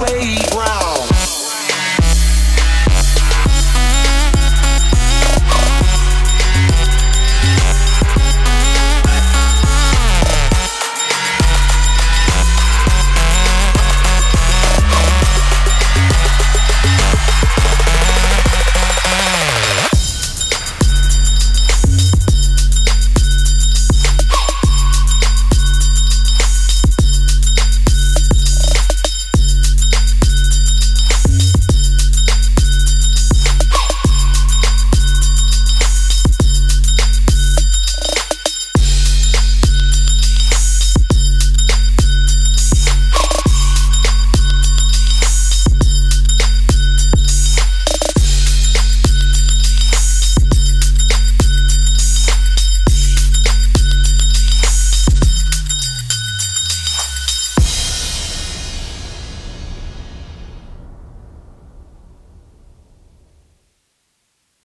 way.